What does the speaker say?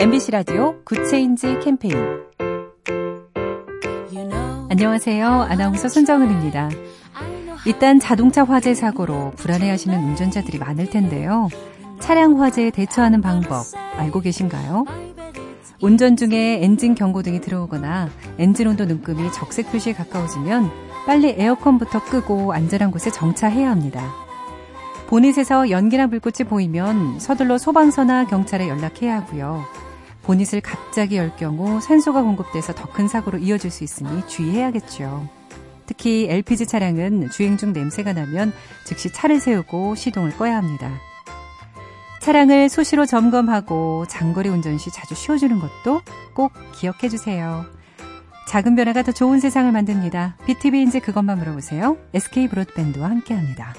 MBC 라디오 Good Change 캠페인 안녕하세요. 아나운서 손정은입니다. 일단 자동차 화재 사고로 불안해하시는 운전자들이 많을 텐데요. 차량 화재에 대처하는 방법 알고 계신가요? 운전 중에 엔진 경고등이 들어오거나 엔진 온도 눈금이 적색 표시에 가까워지면 빨리 에어컨부터 끄고 안전한 곳에 정차해야 합니다. 보닛에서 연기나 불꽃이 보이면 서둘러 소방서나 경찰에 연락해야 하고요. 보닛을 갑자기 열 경우 산소가 공급돼서 더 큰 사고로 이어질 수 있으니 주의해야겠죠. 특히 LPG 차량은 주행 중 냄새가 나면 즉시 차를 세우고 시동을 꺼야 합니다. 차량을 수시로 점검하고 장거리 운전 시 자주 쉬어주는 것도 꼭 기억해 주세요. 작은 변화가 더 좋은 세상을 만듭니다. BTV인지 그것만 물어보세요. SK 브로드밴드와 함께합니다.